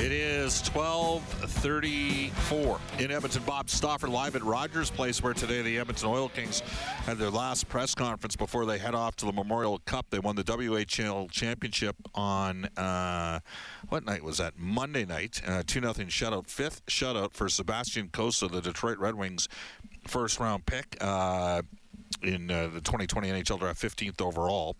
It is 1234 in Edmonton. Bob Stauffer live at Rogers Place, where today the Edmonton Oil Kings had their last press conference before they head off to the Memorial Cup. They won the WHL championship on, uh, what night was that? Monday night. Uh, 2 0 shutout. Fifth shutout for Sebastian Cossa, the Detroit Red Wings first round pick. Uh, in uh, the 2020 NHL draft, 15th overall.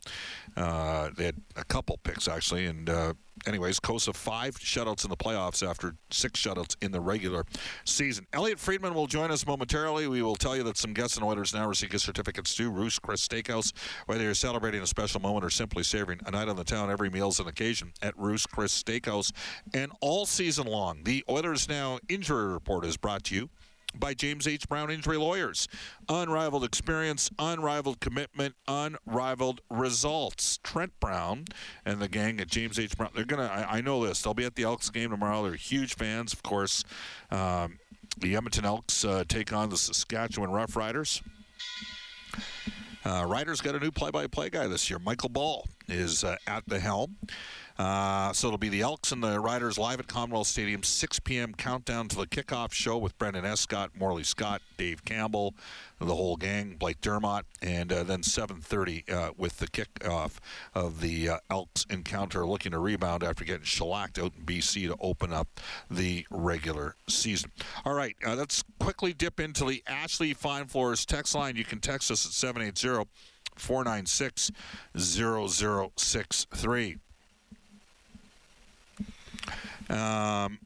Uh, they had a couple picks actually, and uh, anyways, Cossa five shutouts in the playoffs after six shutouts in the regular season. Elliot Friedman will join us momentarily. We will tell you that some guests and Oilers now receive gift certificates to Ruth's Chris Steakhouse. Whether you're celebrating a special moment or simply savoring a night on the town, every meal's an occasion at Ruth's Chris Steakhouse. And all season long, the Oilers Now injury report is brought to you by James H. Brown Injury Lawyers. Unrivaled experience, unrivaled commitment, unrivaled results. Trent Brown and the gang at James H. Brown, they're going to, I know this, they'll be at the Elks game tomorrow. They're huge fans, of course. Um, the Edmonton Elks uh, take on the Saskatchewan Roughriders. Uh, Riders got a new play-by-play guy this year. Michael Ball is uh, at the helm. Uh, so it'll be the Elks and the Riders live at Commonwealth Stadium, 6 p.m. countdown to the kickoff show with Brendan Escott, Morley Scott, Dave Campbell, the whole gang, Blake Dermott, and uh, then 7:30 uh, with the kickoff of the uh, Elks encounter, looking to rebound after getting shellacked out in BC to open up the regular season. All right, uh, let's quickly dip into the Ashley Fine Floors text line. You can text us at 780 496 0063. Um,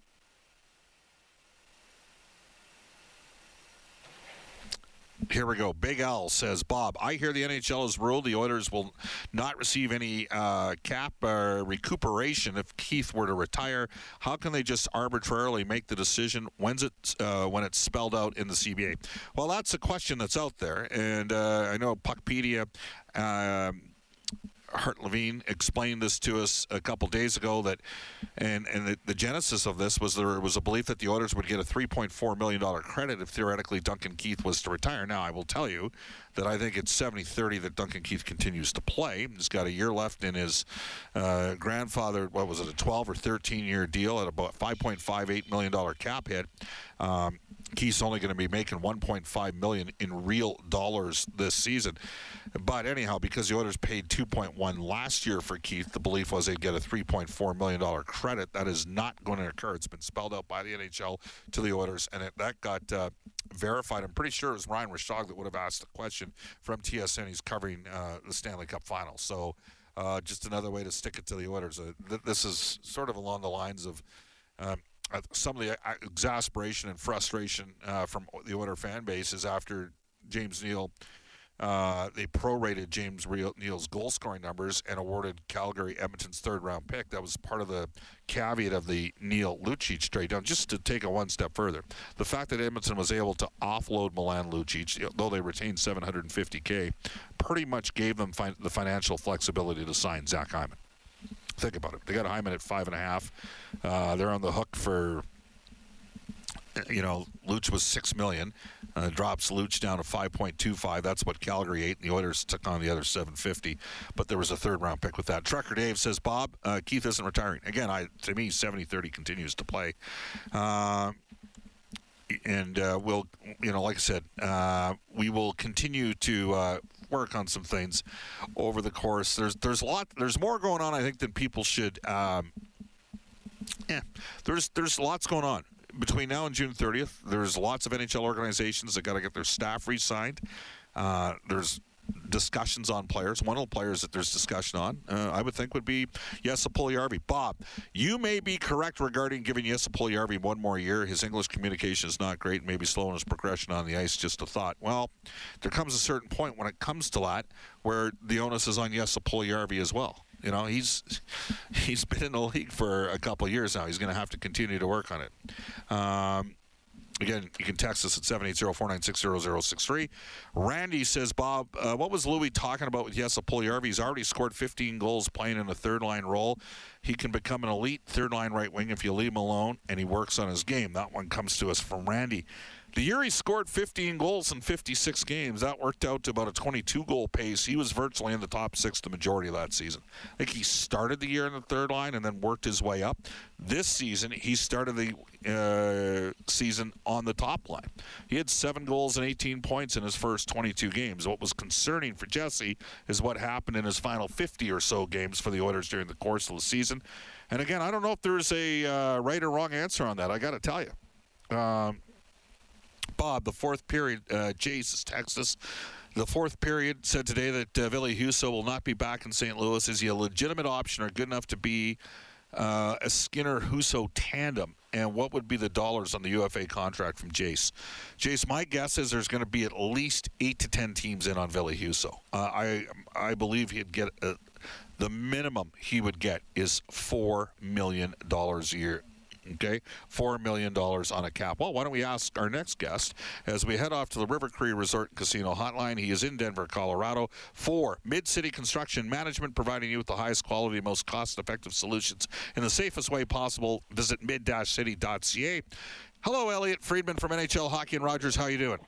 here we go. Big L says, Bob, I hear the NHL has ruled the Oilers will not receive any uh, cap uh, recuperation if Keith were to retire. How can they just arbitrarily make the decision? When's it uh, when it's spelled out in the CBA? Well, that's a question that's out there, and uh, I know Puckpedia. Um, Hart Levine explained this to us a couple days ago that, and and the, the genesis of this was there was a belief that the Oilers would get a 3.4 million dollar credit if theoretically Duncan Keith was to retire. Now I will tell you that I think it's 70-30 that Duncan Keith continues to play. He's got a year left in his uh, grandfather. What was it, a 12 or 13 year deal at about 5.58 million dollar cap hit. Um, Keith's only going to be making 1.5 million in real dollars this season. But anyhow, because the Oilers paid 2.1 last year for Keith, the belief was they'd get a 3.4 million dollar credit. That is not going to occur. It's been spelled out by the NHL to the Oilers, and it, that got uh, verified. I'm pretty sure it was Ryan Rishaug that would have asked the question from TSN. He's covering uh, the Stanley Cup Final, so. Uh, just another way to stick it to the Oilers. Uh, th- this is sort of along the lines of um, uh, some of the uh, exasperation and frustration from the Oiler fan base is after James Neal. Uh, they prorated James Neal's goal scoring numbers and awarded Calgary Edmonton's third round pick. That was part of the caveat of the Neal Lucic trade down. Just to take it one step further, the fact that Edmonton was able to offload Milan Lucic, though they retained 750k, pretty much gave them the financial flexibility to sign Zach Hyman. Think about it. They got Hyman at five and a half. Uh, they're on the hook for you know, Luch was six million, uh, drops Luch down to five point two five. That's what Calgary ate, and the Oilers took on the other seven fifty. But there was a third round pick with that. Trucker Dave says, Bob, uh, Keith isn't retiring again. I to me, 70-30 continues to play. Uh, and uh, we'll, you know, like I said, uh, we will continue to uh, work on some things over the course. There's there's a lot, there's more going on, I think, than people should um, Yeah, there's there's lots going on between now and June 30th. There's lots of NHL organizations that got to get their staff re-signed. Uh, there's discussions on players. One of the players that there's discussion on, uh, I would think, would be Jesse. Bob, you may be correct regarding giving Jesse one more year. His English communication is not great, maybe slowing his progression on the ice. Just a thought. Well, there comes a certain point when it comes to that where the onus is on Jesse as well. You know, he's he's been in the league for a couple years now. He's going to have to continue to work on it. Um, Again, you can text us at 780-496-0063. Randy says, Bob, uh, what was Louis talking about with Jesse Puljujarvi? He's already scored 15 goals playing in a third-line role. He can become an elite third-line right wing if you leave him alone and he works on his game. That one comes to us from Randy. The year he scored 15 goals in 56 games, that worked out to about a 22 goal pace. He was virtually in the top six the majority of that season. I think he started the year in the third line and then worked his way up. This season, he started the uh, season on the top line. He had seven goals and 18 points in his first 22 games. What was concerning for Jesse is what happened in his final 50 or so games for the Oilers during the course of the season. And again, I don't know if there's a uh, right or wrong answer on that. I got to tell you. Um, Bob, the fourth period, uh, Jace has texted. The fourth period said today that uh, Ville Husso will not be back in St. Louis. Is he a legitimate option or good enough to be uh, a Skinner Husso tandem? And what would be the dollars on the UFA contract from Jace? Jace, my guess is there's going to be at least eight to ten teams in on Ville Husso. Uh, I I believe he'd get a, the minimum he would get is four million dollars a year Okay, $4 million on a cap. Well, why don't we ask our next guest as we head off to the River Cree Resort Casino Hotline? He is in Denver, Colorado for Mid City Construction Management, providing you with the highest quality, most cost effective solutions in the safest way possible. Visit mid city.ca. Hello, Elliot Friedman from NHL Hockey and Rogers. How are you doing?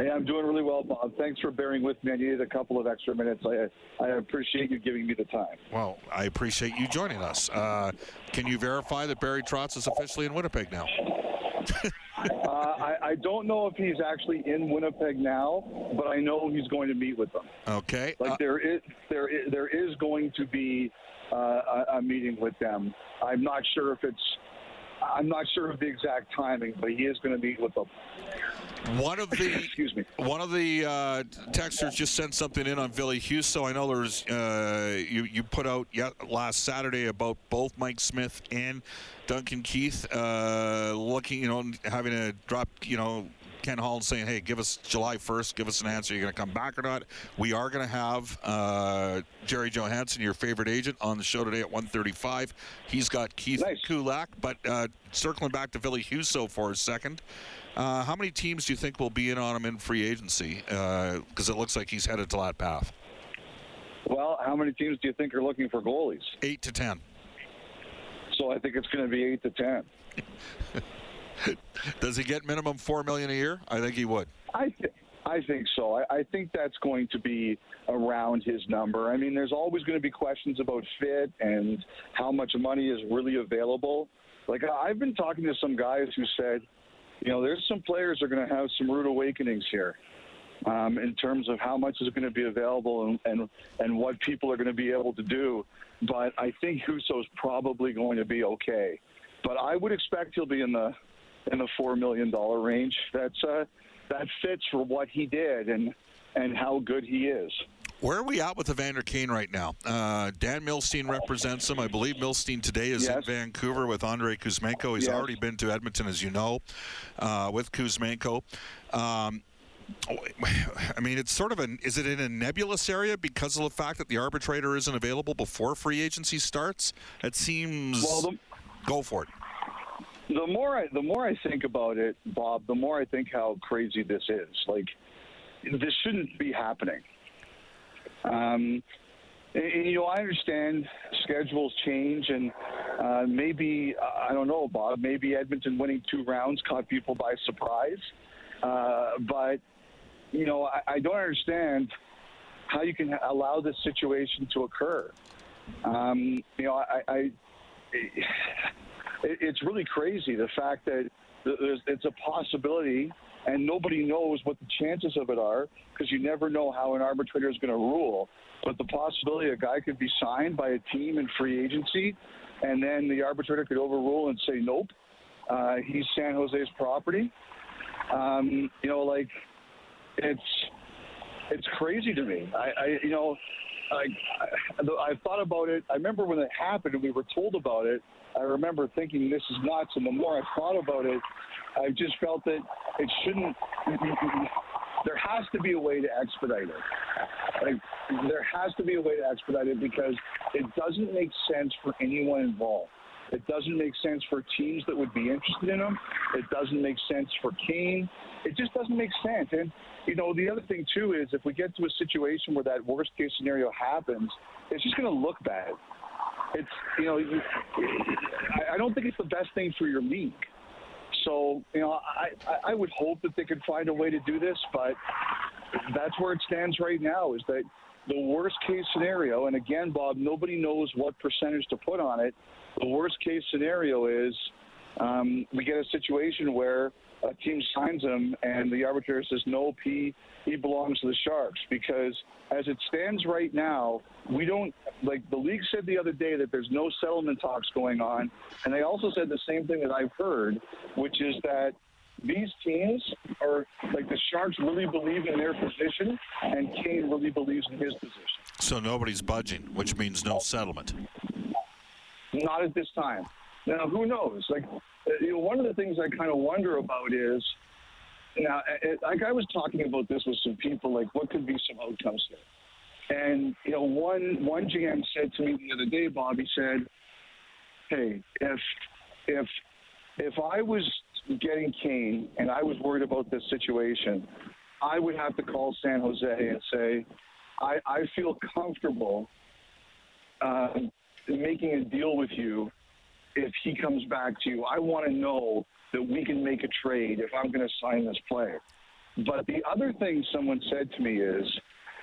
Hey, I'm doing really well, Bob. Thanks for bearing with me. I needed a couple of extra minutes. I, I appreciate you giving me the time. Well, I appreciate you joining us. Uh, can you verify that Barry Trotz is officially in Winnipeg now? uh, I, I, don't know if he's actually in Winnipeg now, but I know he's going to meet with them. Okay. Like uh, there is there is, there is going to be uh, a, a meeting with them. I'm not sure if it's I'm not sure of the exact timing, but he is going to meet with them. One of the excuse me. One of the uh, texters just sent something in on Ville Husso. I know there's uh, you you put out last Saturday about both Mike Smith and Duncan Keith uh, looking, you know, having to drop, you know, Ken Holland saying, "Hey, give us July 1st. Give us an answer. You're going to come back or not?" We are going to have uh, Jerry Johansson, your favorite agent, on the show today at 1:35. He's got Keith nice. Kulak, but uh, circling back to Ville Husso for a second. Uh, how many teams do you think will be in on him in free agency? Because uh, it looks like he's headed to that path. Well, how many teams do you think are looking for goalies? Eight to ten. So I think it's going to be eight to ten. Does he get minimum four million a year? I think he would. I th- I think so. I, I think that's going to be around his number. I mean, there's always going to be questions about fit and how much money is really available. Like I've been talking to some guys who said, you know, there's some players are going to have some rude awakenings here. Um, in terms of how much is going to be available and, and and what people are going to be able to do, but I think Husso's probably going to be okay. But I would expect he'll be in the in the four million dollar range. That's uh, that fits for what he did and and how good he is. Where are we at with Evander Kane right now? Uh, Dan Milstein represents him. I believe Milstein today is yes. in Vancouver with Andrei Kuzmenko. He's yes. already been to Edmonton, as you know, uh, with Kuzmenko. Um, I mean, it's sort of an. Is it in a nebulous area because of the fact that the arbitrator isn't available before free agency starts? It seems. Well, the, go for it the more I the more I think about it, Bob, the more I think how crazy this is. Like this shouldn't be happening. Um, and, and, you know, I understand schedules change, and uh, maybe I don't know, Bob. Maybe Edmonton winning two rounds caught people by surprise. Uh, but you know, I, I don't understand how you can allow this situation to occur. Um, you know, I, I it, it's really crazy the fact that it's a possibility and nobody knows what the chances of it are because you never know how an arbitrator is going to rule. But the possibility a guy could be signed by a team in free agency, and then the arbitrator could overrule and say, nope, uh, he's San Jose's property. Um, you know, like it's it's crazy to me. I, I you know, I, I I thought about it. I remember when it happened and we were told about it. I remember thinking this is nuts. And the more I thought about it, I just felt that it shouldn't. There has to be a way to expedite it. Like there has to be a way to expedite it because it doesn't make sense for anyone involved. It doesn't make sense for teams that would be interested in him. It doesn't make sense for Kane. It just doesn't make sense. And you know, the other thing too is if we get to a situation where that worst case scenario happens, it's just going to look bad. It's you know, I don't think it's the best thing for your league. So you know, I I would hope that they could find a way to do this, but that's where it stands right now. Is that the worst case scenario? And again, Bob, nobody knows what percentage to put on it. The worst case scenario is um, we get a situation where a team signs him and the arbitrator says no, P, he belongs to the Sharks because as it stands right now, we don't like the league said the other day that there's no settlement talks going on, and they also said the same thing that I've heard, which is that these teams are like the Sharks really believe in their position, and Kane really believes in his position. So nobody's budging, which means no settlement. Not at this time. Now, who knows? Like, uh, you know, one of the things I kind of wonder about is now, it, like I was talking about this with some people, like what could be some outcomes here. And you know, one one GM said to me the other day, Bobby said, "Hey, if if if I was getting Kane and I was worried about this situation, I would have to call San Jose and say, I, I feel comfortable uh, making a deal with you if he comes back to you. I want to know that we can make a trade if I'm going to sign this player. But the other thing someone said to me is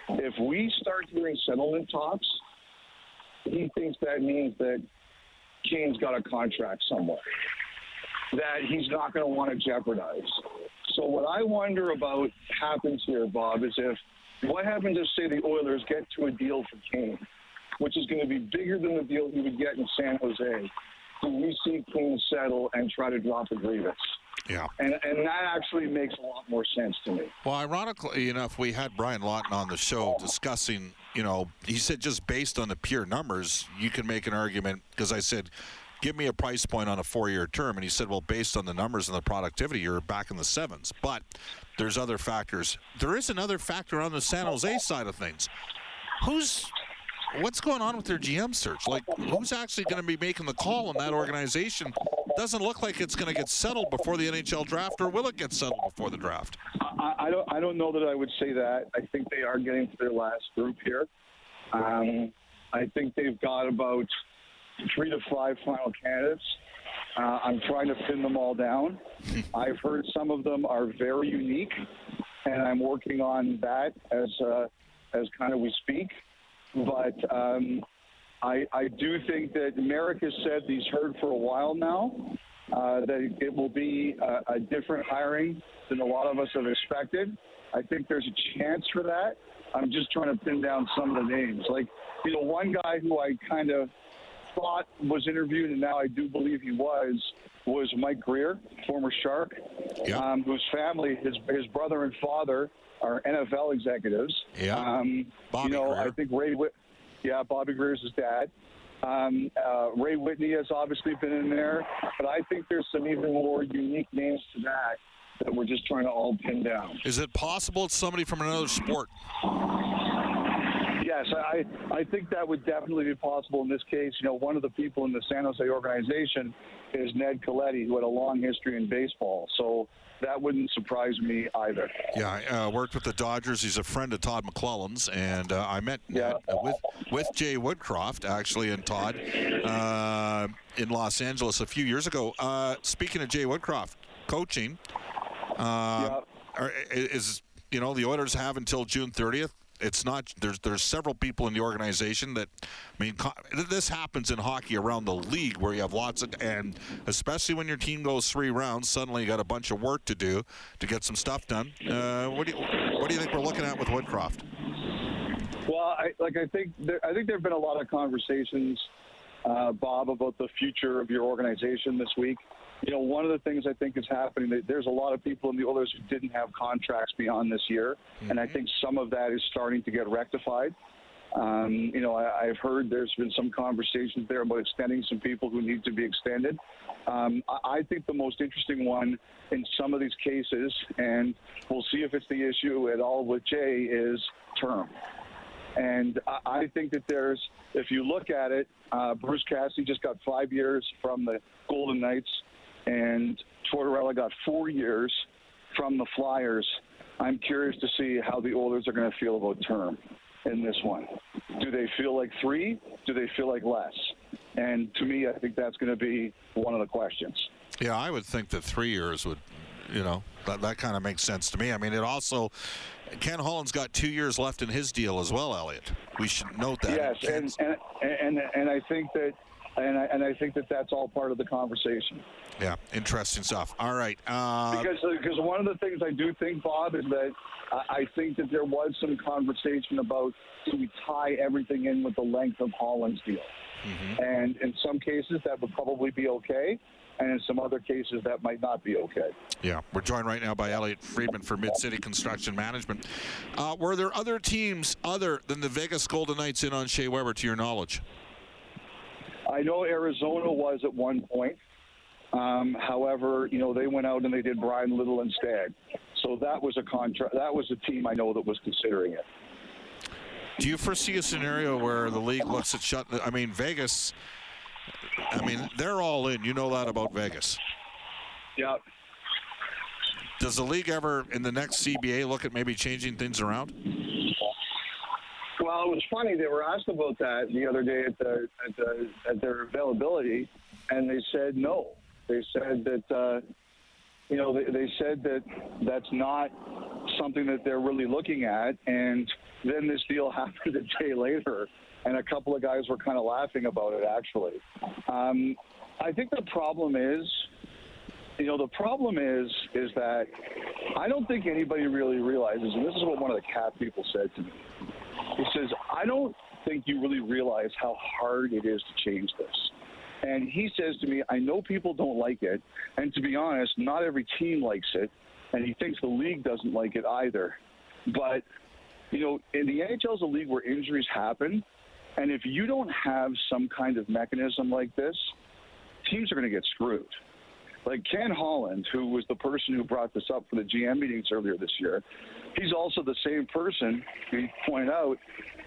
if we start hearing settlement talks, he thinks that means that Kane's got a contract somewhere that he's not going to want to jeopardize. So what I wonder about happens here, Bob, is if what happens if say the Oilers get to a deal for Kane, which is going to be bigger than the deal he would get in San Jose do we see Kane settle and try to drop a grievance? Yeah. And, and that actually makes a lot more sense to me. Well, ironically enough, we had Brian Lawton on the show discussing, you know, he said just based on the pure numbers, you can make an argument because I said, give me a price point on a four year term. And he said, well, based on the numbers and the productivity, you're back in the sevens. But there's other factors. There is another factor on the San Jose side of things. Who's what's going on with their GM search? Like, who's actually going to be making the call in that organization? Doesn't look like it's going to get settled before the NHL draft, or will it get settled before the draft? I, I don't. I don't know that I would say that. I think they are getting to their last group here. Um, I think they've got about three to five final candidates. Uh, I'm trying to pin them all down. I've heard some of them are very unique, and I'm working on that as uh, as kind of we speak. But um, I, I do think that Merrick has said he's heard for a while now uh, that it will be a, a different hiring than a lot of us have expected. I think there's a chance for that. I'm just trying to pin down some of the names. Like, you know, one guy who I kind of thought was interviewed, and now I do believe he was, was Mike Grier, former Shark, yeah. um, whose family, his his brother and father, are NFL executives. Yeah. Um, Bobby you know, Grier. I think Ray. Whit- yeah, Bobby Grier's his dad. Um, uh, Ray Whitney has obviously been in there, but I think there's some even more unique names to that that we're just trying to all pin down. Is it possible it's somebody from another sport? Yes, I, I think that would definitely be possible in this case. You know, one of the people in the San Jose organization is Ned Colletti, who had a long history in baseball. So that wouldn't surprise me either. Yeah, I uh, worked with the Dodgers. He's a friend of Todd McLellan's, and uh, I met Yeah. uh, with with Jay Woodcroft actually and Todd uh, in Los Angeles a few years ago. Uh, speaking of Jay Woodcroft, coaching, uh, are, is you know the Oilers have until June 30th it's not. There's there's several people in the organization that, I mean, this happens in hockey around the league where you have lots of, and especially when your team goes three rounds, suddenly you got a bunch of work to do to get some stuff done. Uh, what do you what do you think we're looking at with Woodcroft? Well, I, like I think there, I think there have been a lot of conversations, uh, Bob, about the future of your organization this week. You know, one of the things I think is happening that there's a lot of people in the Oilers who didn't have contracts beyond this year, mm-hmm. and I think some of that is starting to get rectified. Um, you know, I, have heard there's been some conversations there about extending some people who need to be extended. Um, I, I think the most interesting one in some of these cases, and we'll see if it's the issue at all with Jay, is term. And I think that there's, if you look at it, uh, Bruce Cassidy just got five years from the Golden Knights, and Tortorella got four years from the Flyers. I'm curious to see how the Oilers are going to feel about term in this one. Do they feel like three? Do they feel like less? And to me, I think that's going to be one of the questions. Yeah, I would think that three years would, you know, that, that kind of makes sense to me. I mean, it also, Ken Holland's got two years left in his deal as well, Elliot. We should note that. Yes, and, and, and, and I think that and I, and I think that that's all part of the conversation. Yeah, interesting stuff. All right. Uh, because because one of the things I do think, Bob, is that I think that there was some conversation about do we tie everything in with the length of Holland's deal, mm-hmm. and in some cases that would probably be okay. And in some other cases, that might not be okay. Yeah, we're joined right now by Elliot Friedman for Mid City Construction Management. Uh, were there other teams other than the Vegas Golden Knights in on Shea Weber, to your knowledge? I know Arizona was at one point. Um, however, you know they went out and they did Bryan Little instead. So that was a contract. That was a team I know that was considering it. Do you foresee a scenario where the league looks at shut? I mean, Vegas. I mean, they're all in. You know that about Vegas. Yeah. Does the league ever, in the next CBA, look at maybe changing things around? Well, it was funny. They were asked about that the other day at, the, at, the, at their availability, and they said no. They said that, uh, you know, they, they said that that's not something that they're really looking at. And then this deal happened a day later, and a couple of guys were kind of laughing about it, actually. Um, I think the problem is, you know, the problem is, is that I don't think anybody really realizes, and this is what one of the cat people said to me. He says, I don't think you really realize how hard it is to change this. And he says to me, I know people don't like it. And to be honest, not every team likes it. And he thinks the league doesn't like it either. But, you know, in the NHL is a league where injuries happen. And if you don't have some kind of mechanism like this, teams are going to get screwed. Like Ken Holland, who was the person who brought this up for the GM meetings earlier this year, he's also the same person, he point out,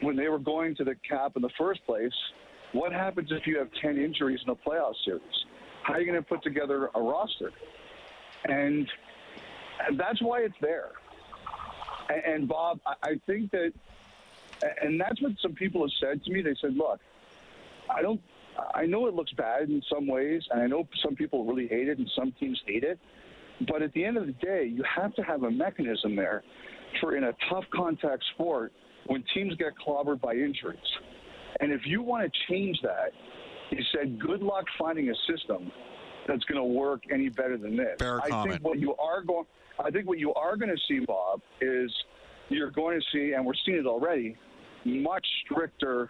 when they were going to the cap in the first place, what happens if you have 10 injuries in a playoff series? How are you going to put together a roster? And that's why it's there. And, Bob, I think that, and that's what some people have said to me. They said, look, I don't I know it looks bad in some ways, and I know some people really hate it and some teams hate it. But at the end of the day, you have to have a mechanism there for in a tough contact sport when teams get clobbered by injuries. And if you want to change that, he said, good luck finding a system that's going to work any better than this. Fair I comment. think what you are going I think what you are going to see, Bob, is you're going to see, and we're seeing it already, much stricter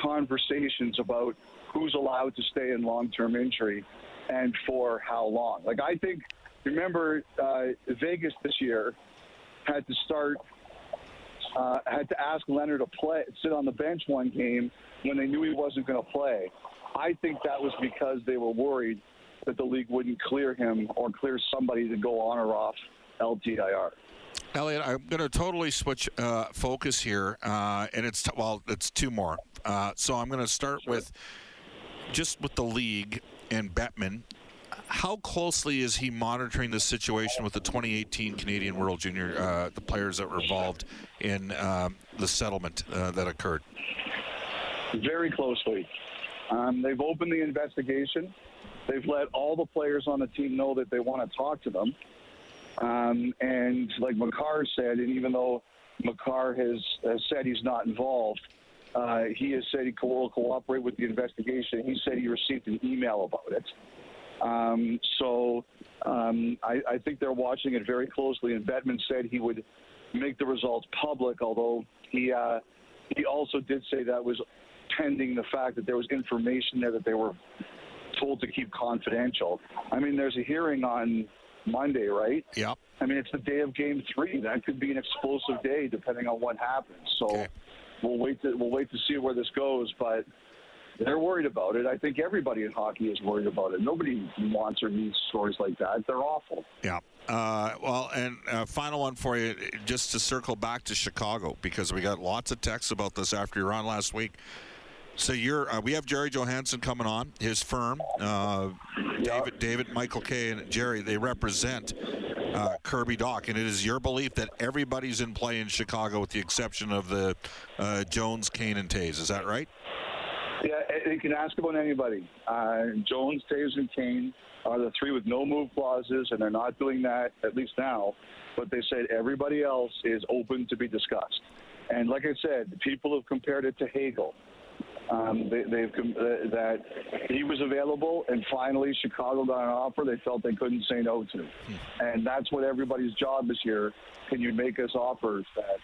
conversations about who's allowed to stay in long-term injury and for how long. Like I think, remember uh, Vegas this year had to start, uh, had to ask Leonard to play, sit on the bench one game when they knew he wasn't going to play. I think that was because they were worried that the league wouldn't clear him or clear somebody to go on or off LTIR. Elliot, I'm going to totally switch uh, focus here, uh, and it's t- well, it's two more. Uh, so I'm going to start sure. with just with the league and Bettman, how closely is he monitoring the situation with the 2018 Canadian World Junior, uh, the players that were involved in um, the settlement uh, that occurred? Very closely. Um, they've opened the investigation. They've let all the players on the team know that they want to talk to them. Um, and like Makar said, and even though Makar has, has said he's not involved. Uh, he has said he will cooperate with the investigation. He said he received an email about it. Um, so um, I, I, think they're watching it very closely. And Bettman said he would make the results public, although he uh, he also did say that was pending the fact that there was information there that they were told to keep confidential. I mean, there's a hearing on Monday, right? Yep. I mean, it's the day of Game Three. That could be an explosive day, depending on what happens. So okay. we'll wait to we'll wait to see where this goes. But they're worried about it. I think everybody in hockey is worried about it. Nobody wants or needs stories like that. They're awful. Yeah. Uh, well, and uh, final one for you, just to circle back to Chicago because we got lots of texts about this after you were on last week. So you're uh, we have Jerry Johansson coming on. His firm, uh, David, David, Michael Kay, and Jerry. They represent uh, Kirby Dach, and it is your belief that everybody's in play in Chicago, with the exception of the uh, Jones, Kane, and Toews. Is that right? Yeah, you can ask about anybody. Uh, Jones, Toews, and Kane are the three with no move clauses, and they're not doing that at least now. But they said everybody else is open to be discussed. And like I said, people have compared it to Hagel. Um, they, have uh, that he was available, and finally Chicago got an offer they felt they couldn't say no to, and that's what everybody's job is here. Can you make us offers that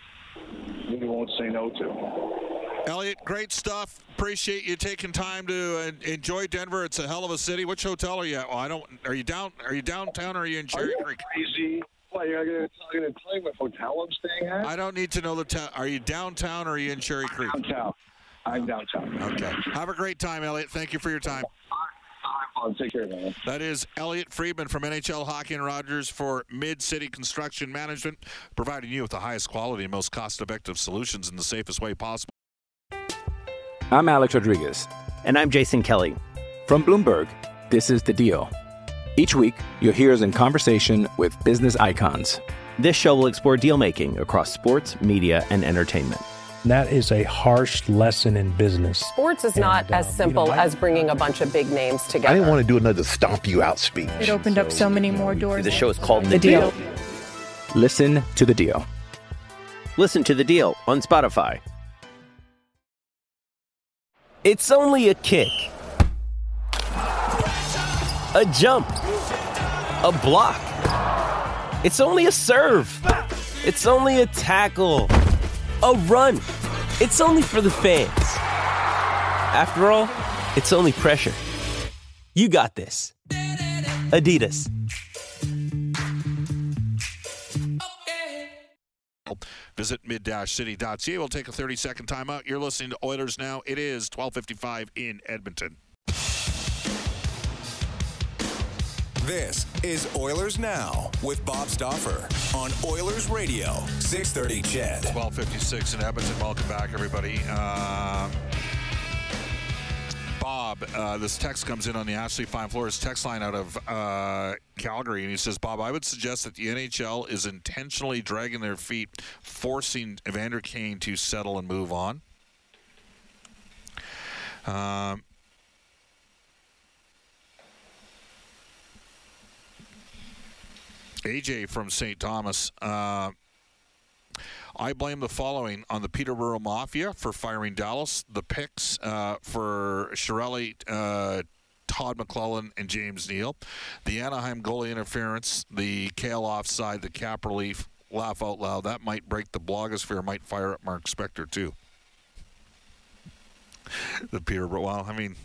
we won't say no to? Elliot, great stuff. Appreciate you taking time to enjoy Denver. It's a hell of a city. Which hotel are you at? Well, I don't. Are you down? Are you downtown or are you in Cherry Creek? Crazy. What, you're going to tell me what hotel I'm staying at? I don't need to know the town. Are you downtown or are you in Cherry Creek? Downtown. I'm downtown. Okay. Have a great time, Elliot. Thank you for your time. Take care, man. That is Elliot Friedman from NHL Hockey and Rogers for Mid City Construction Management, providing you with the highest quality and most cost effective solutions in the safest way possible. I'm Alex Rodriguez. And I'm Jason Kelly. From Bloomberg, this is The Deal. Each week, you'll hear us in conversation with business icons. This show will explore deal making across sports, media, and entertainment that is a harsh lesson in business. Sports is and, not as uh, simple you know, as bringing a bunch of big names together. I didn't want to do another stomp you out speech. It opened so, up so many more doors. The show is called The, the deal. deal. Listen to the deal. Listen to the deal on Spotify. It's only a kick, a jump, a block. It's only a serve. It's only a tackle a run. It's only for the fans. After all, it's only pressure. You got this. Adidas. Visit mid-city.ca. We'll take a 30-second timeout. You're listening to Oilers Now. It is 12:55 in Edmonton. This is Oilers Now with Bob Stauffer on Oilers Radio, 630 CHED. 1256 in Edmonton. Welcome back, everybody. Uh, Bob, uh, this text comes in on the Ashley Fine Floors text line out of uh, Calgary, and he says, Bob, I would suggest that the NHL is intentionally dragging their feet, forcing Evander Kane to settle and move on. Um, AJ from St. Thomas. Uh, I blame the following on the Peterborough Mafia for firing Dallas, the picks uh, for Chiarelli, uh, Todd McLellan, and James Neal, the Anaheim goalie interference, the Kale offside, the cap relief. Laugh out loud. That might break the blogosphere. Might fire up Mark Spector too. the Peterborough. Well, I mean,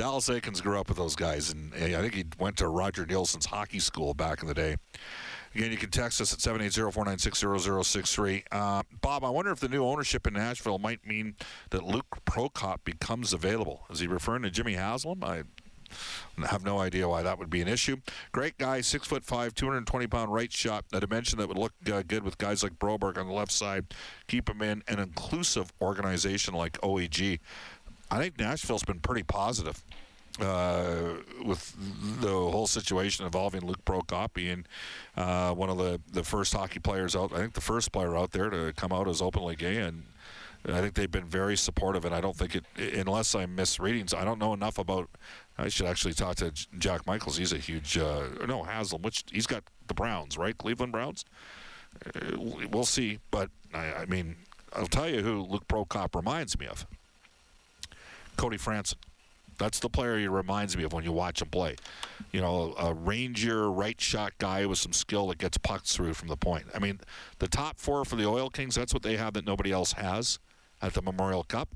Dallas Eakins grew up with those guys, and I think he went to Roger Neilson's hockey school back in the day. Again, you can text us at 780-496-0063. Uh, Bob, I wonder if the new ownership in Nashville might mean that Luke Prokop becomes available. Is he referring to Jimmy Haslam? I have no idea why that would be an issue. Great guy, six foot five, 220 pound right shot. A dimension that would look uh, good with guys like Broberg on the left side. Keep him in an inclusive organization like OEG. I think Nashville's been pretty positive uh, with the whole situation involving Luke Prokop being uh, one of the, the first hockey players out. I think the first player out there to come out as openly gay, and I think they've been very supportive. And I don't think it, unless I'm misreading, I don't know enough about. I should actually talk to Jack Michaels. He's a huge uh, no Haslam, which he's got the Browns, right? Cleveland Browns. uh, we'll see. But I, I mean, I'll tell you who Luke Prokop reminds me of. Cody Franson. That's the player he reminds me of when you watch him play. You know, a ranger right shot guy with some skill that gets pucks through from the point. I mean, the top four for the Oil Kings, that's what they have that nobody else has at the Memorial Cup.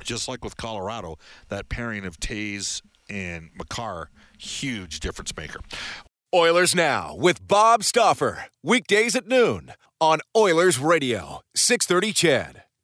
Just like with Colorado, that pairing of Toews and Makar, huge difference maker. Oilers Now with Bob Stauffer. Weekdays at noon on Oilers Radio, 630 CHED.